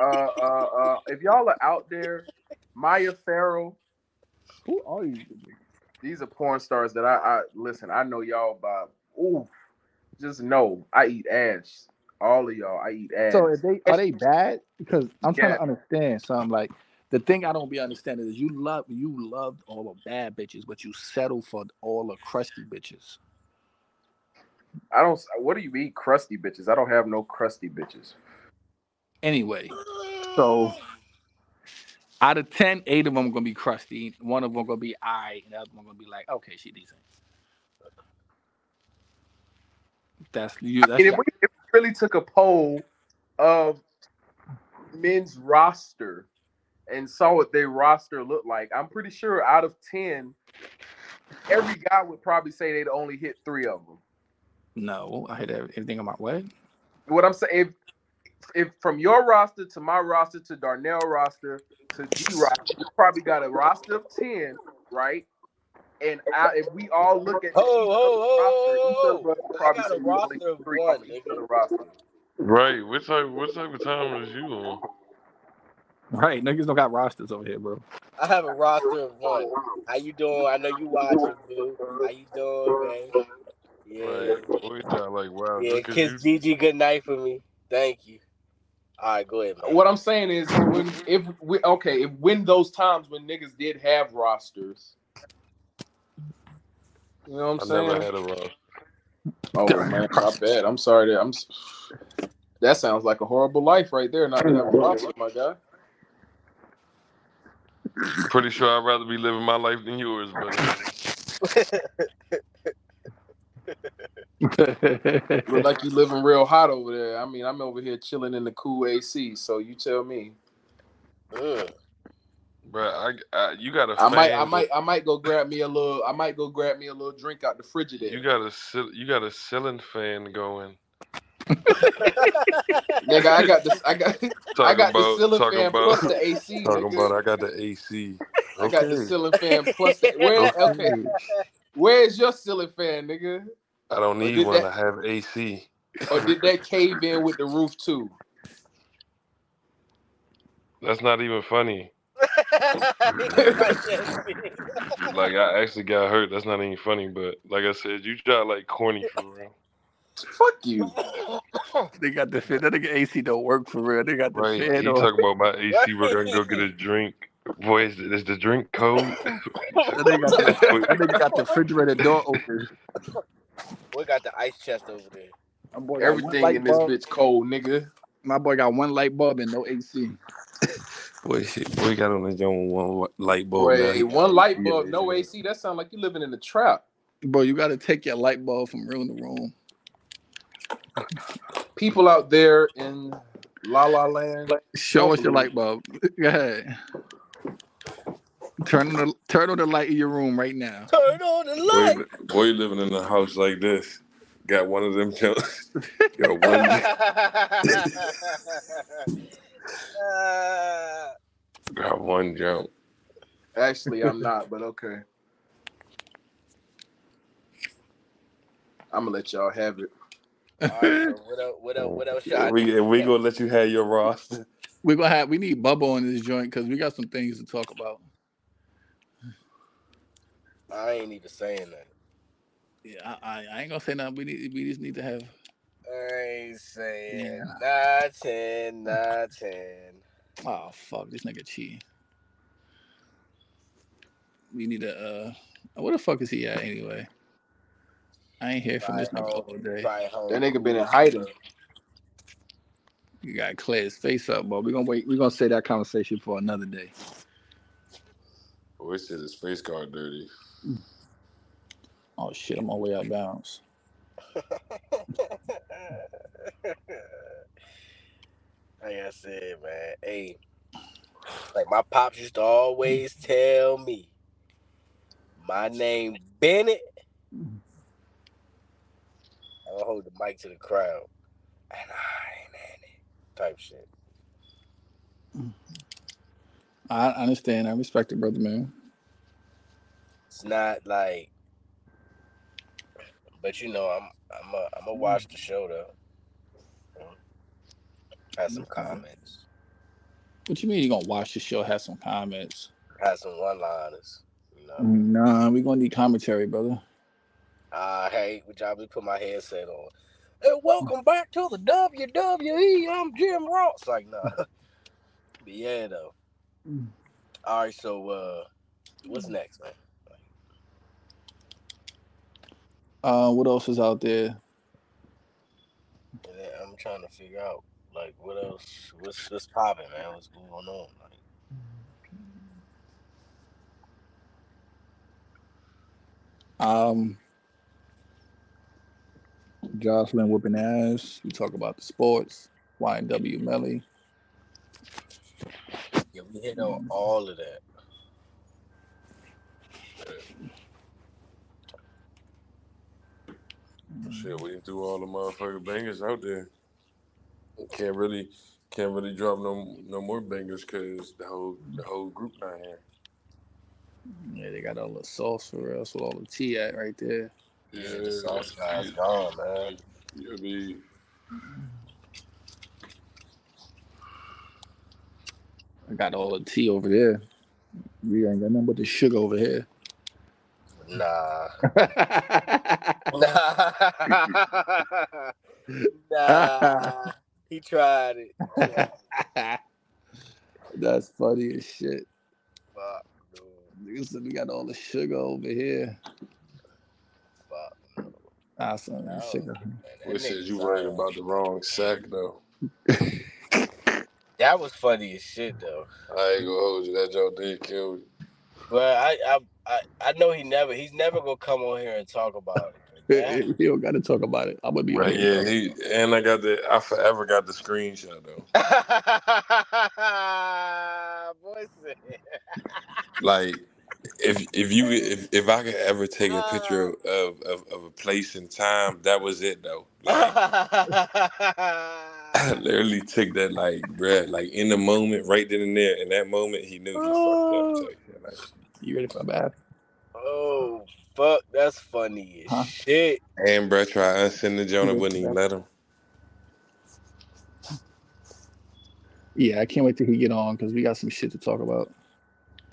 Uh, uh, uh, if y'all are out there, Maya Farrell. Who are you? These are porn stars that I, I listen. I know y'all by. Ooh, just know I eat ass. All of y'all, I eat ass. So if they are they bad? Because I'm trying Yeah. to understand So I'm Like the thing I don't be understanding is you love you loved all the bad bitches, but you settle for all the crusty bitches. I don't. What do you mean crusty bitches? I don't have no crusty bitches. Anyway, so out of 10, eight of them are gonna be crusty. One of them gonna be I, and the other one gonna be like, okay, she decent. That's you. I That's mean, if we, if we really took a poll of men's roster and saw what their roster looked like, I'm pretty sure out of ten, every guy would probably say they'd only hit three of them. no. I hit everything on my way. What I'm saying, if, if from your roster to my roster to Darnell roster to G roster, you probably got a roster of ten, right? And I, if we all look at Ho, each ho, roster, each ho, of us ho. I probably got say a we roster hit of three one, each nigga. roster. Right. What type what type of time is you on? Right, niggas don't got rosters over here, bro. I have a roster of one. How you doing? I know you watching, boo. How you doing, man? Yeah. Right. Boy, like wow, Yeah, just 'cause kiss you Gigi good night for me. Thank you. All right, go ahead, man. What I'm saying is, when if we okay, if when those times when niggas did have rosters, you know what I I'm saying? never had a roster. oh man, my bad. I'm sorry. That I'm. That sounds like a horrible life right there. Not to have a roster, my guy. Pretty sure I'd rather be living my life than yours, but Look like you living real hot over there. I mean, I'm over here chilling in the cool AC. So you tell me. Ugh. Bro, I, I you got a I might, I might, I might go grab me a little. I might go grab me a little drink out the Frigidaire. You got a you got a ceiling fan going. Nigga, I got this. I got. I Talking got the about ceiling fan about plus the AC. talking nigga. about I got the AC. I got the Okay. ceiling fan plus the. Where? Okay. Where's your ceiling fan, nigga? I don't need one. that- I have AC. Or did that cave in with the roof too? That's not even funny. Like I actually got hurt. That's not even funny. But like I said, you try like corny for real. Fuck you. They got the fit. That nigga AC don't work for real. They got the Right? fan He on. talking about my AC. We're gonna go get a drink. Boy, is, is the drink cold? That nigga got the, that nigga got the refrigerator door open. we got the ice chest over there. My boy Everything in this bulb. bitch cold, nigga. My boy got one light bulb and no AC. Boy, shit, boy got on his own one light bulb. now. Boy, one light bulb, no. AC. That sound like you living in a trap. Bro, you got to take your light bulb from room to room. People out there in La La Land. Show us your light bulb. Go ahead. Turn on the turn on the light in your room right now. Turn on the light. Boy, boy living in a house like this. Got one of them jumps. Got one. Uh, got one jump. Actually, I'm not, but okay. I'm gonna let y'all have it. all right, so what else? What else? What else? Should I we do? we gonna let you have your roster. we gonna have we need Bubba on this joint because we got some things to talk about. I ain't even saying that. Yeah, I, I, I ain't gonna say nothing. We need we just need to have I ain't saying Yeah. nothing. Nothing. oh fuck this nigga cheating. We need to. uh where the fuck is he at anyway? I ain't hear from this nigga all day. That nigga been in hiding. You gotta clear his face up, bro. we're gonna wait, We're gonna say that conversation for another day. Boy, said his face card dirty. Oh shit, I'm all the way out of bounds. like I said, man, hey, like my pops used to always tell me, my name Bennett. I'm gonna hold the mic to the crowd, and I ain't Annie, type shit. I understand, I respect it, brother man. It's not like, but you know, I'm I'm a, I'm gonna watch the show though. Have some comments, What you mean you gonna watch the show, have some comments? have some one-liners. You know, Nah, we gonna need commentary, brother. uh, hey, I just put my headset on. Hey, welcome back to the WWE. I'm Jim Ross. Like, nah. but yeah, though. All right, so uh, what's next, man? Uh what else is out there? Then I'm trying to figure out like what else, what's what's popping, man? What's going on? Like, Um Jocelyn whooping ass. We talk about the sports. YNW Melly. yeah, we hit on all of that. Shit, we threw all the motherfucking bangers out there. Can't really, can't really drop no no more bangers because the whole the whole group not here. Yeah, they got all the sauce for us with all the tea at right there. Yeah, the sauce guy's gone, man. You'll be I got all the tea over there. We ain't got nothing but the sugar over here. Nah. Nah. nah. He tried it. That's funny as shit. Fuck, dude. Niggas said we got all the sugar over here. Fuck. Son, No, sugar. man, Which nigga says you sound- worried about the wrong sack though. That was funny as shit though. I ain't gonna hold you. That joke did kill me. But I, I, I, I know he never, he's never gonna come on here and talk about it. he don't got to talk about it. I'm gonna be Right, like, yeah, he and I got the I forever got the screenshot though. Boy said. Like if if you if if I could ever take a picture uh. of, of, of a place and time, that was it though. Like I literally took that like bruh, like in the moment, right then and there. In that moment he knew he fucked up. type shit, Like, you ready for a bath? oh fuck, that's funny as Huh? shit. and bruh try unsend the Jonah Yeah, wouldn't even let him. Yeah, I can't wait till he get on because we got some shit to talk about.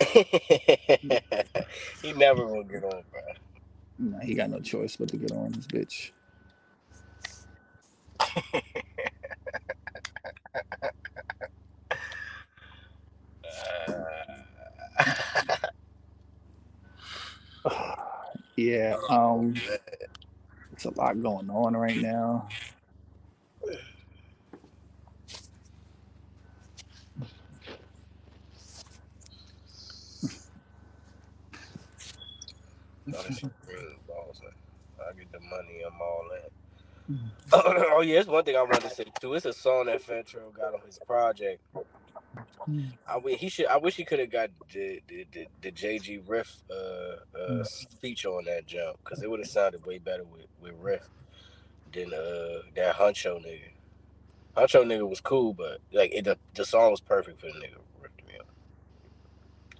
he never gonna get on, bro. Nah, he got no choice but to get on this bitch. Yeah, um, it's a lot going on right now. No, that shit green balls. I get the money. I'm all in. Oh yeah, it's one thing I wanted to say too. It's a song that Fat Trel got on his project. Mm. I wish he should. I wish he could have got the the, the, the JG Riff uh, uh, speech on that jump because it would have sounded way better with with Riff than uh that Huncho nigga. Huncho nigga was cool, but like it, the the song was perfect for the nigga Riff to me.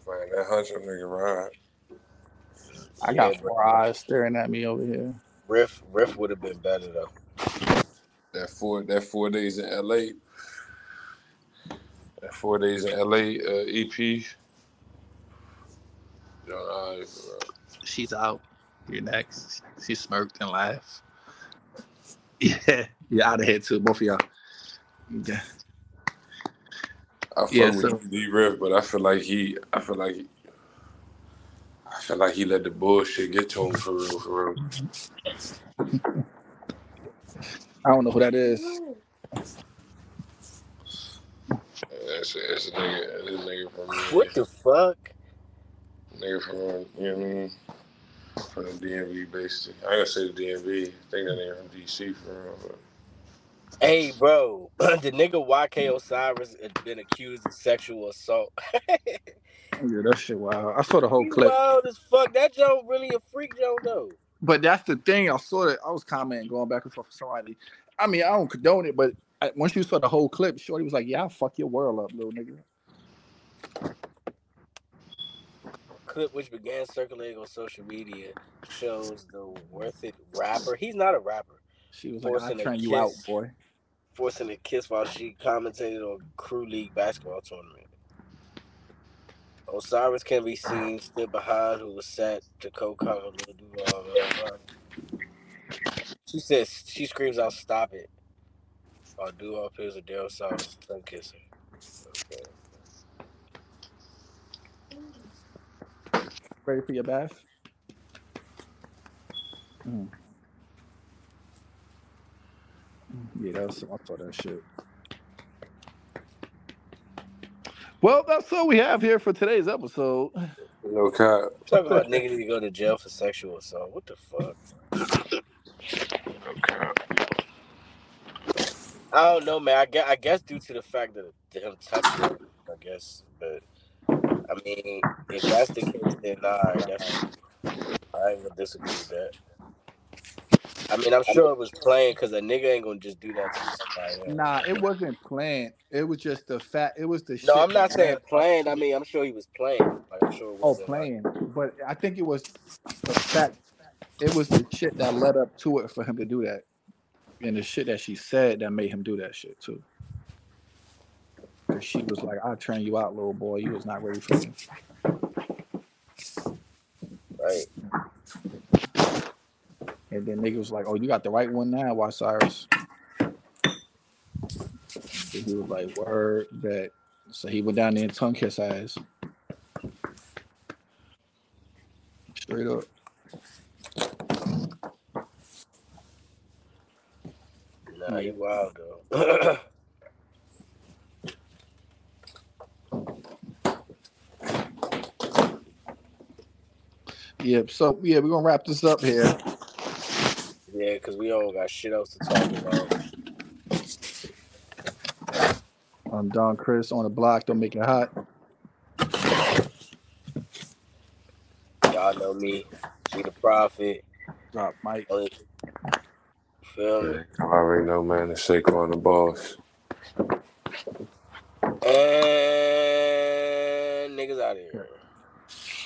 Man, that huncho nigga ride. I Yeah, got four eyes staring at me over here. Riff Riff would have been better though. That four that four days in LA. Four days in LA uh, EP. Jonah Ive, bro. She's out. You're next. She smirked and laughed. Yeah, you're out of here too, both of y'all. Yeah. I fuck Yeah, with so- D Riff, but I feel like he, I feel like, he, I feel like he let the bullshit get to him for real, for real. I don't know who that is. That's a, that's a nigga, that's a nigga from uh, What the fuck? nigga from you know what I mean, from the DMV basically. I ain't gonna say the DMV. I think that nigga from DC for real. Uh, but Hey, bro, the nigga YK Osiris had been accused of sexual assault. Yeah, that shit wild. I saw the whole He's clip. wild as fuck. That Joe really a freak Joe though. But that's the thing. I saw it. I was commenting, going back and forth with somebody. I mean, I don't condone it, but I, once you saw the whole clip, Shorty was like, "Yeah, I'll fuck your world up, little nigga." Clip which began circulating on social media shows the worth it rapper. He's not a rapper. She was like, "I'll Forcing turn you out, boy." Forcing a kiss while she commentated on Crew League basketball tournament. Osiris can be seen stood behind who was set to co-comment Lil Duval. She says she screams out, "Stop it!" While Duval appears a Daryl Osiris tongue kisser. Okay. Ready for your bath? Mm. Yeah, that was I saw that shit. Well, that's all we have here for today's episode. no cap. Talking about niggas need to go to jail for sexual assault. What the fuck? No cap. I don't know, man. I guess, I guess due to the fact that him touching her, I guess. But I mean, if that's the case, then nah, I guess I ain't gonna disagree with that. I mean, I'm sure it was playing because a nigga ain't gonna just do that to somebody. else. Nah, it wasn't planned. It was just the fact. It was the. No, shit I'm not saying playing. I mean, I'm sure he was playing. Like, I'm sure it Oh, was uh, playing. But I think it was the fact. It was the shit that led up to it for him to do that, and the shit that she said that made him do that shit too. She was like, "I'll turn you out, little boy. You was not ready for me." right. And then nigga was like, "Oh, you got the right one now, why Cyrus?" And he was like, "Word that." So he went down there and tongue kiss ass. Straight up. Nah, you wild though. Yep. So yeah, we're gonna wrap this up here. Yeah, because we don't got shit else to talk about. I'm Don Chris on the block. Don't make it hot. Y'all know me. Be the prophet. Drop Mike. Feel me? I already know, man. The Saquon the boss. And niggas out of here.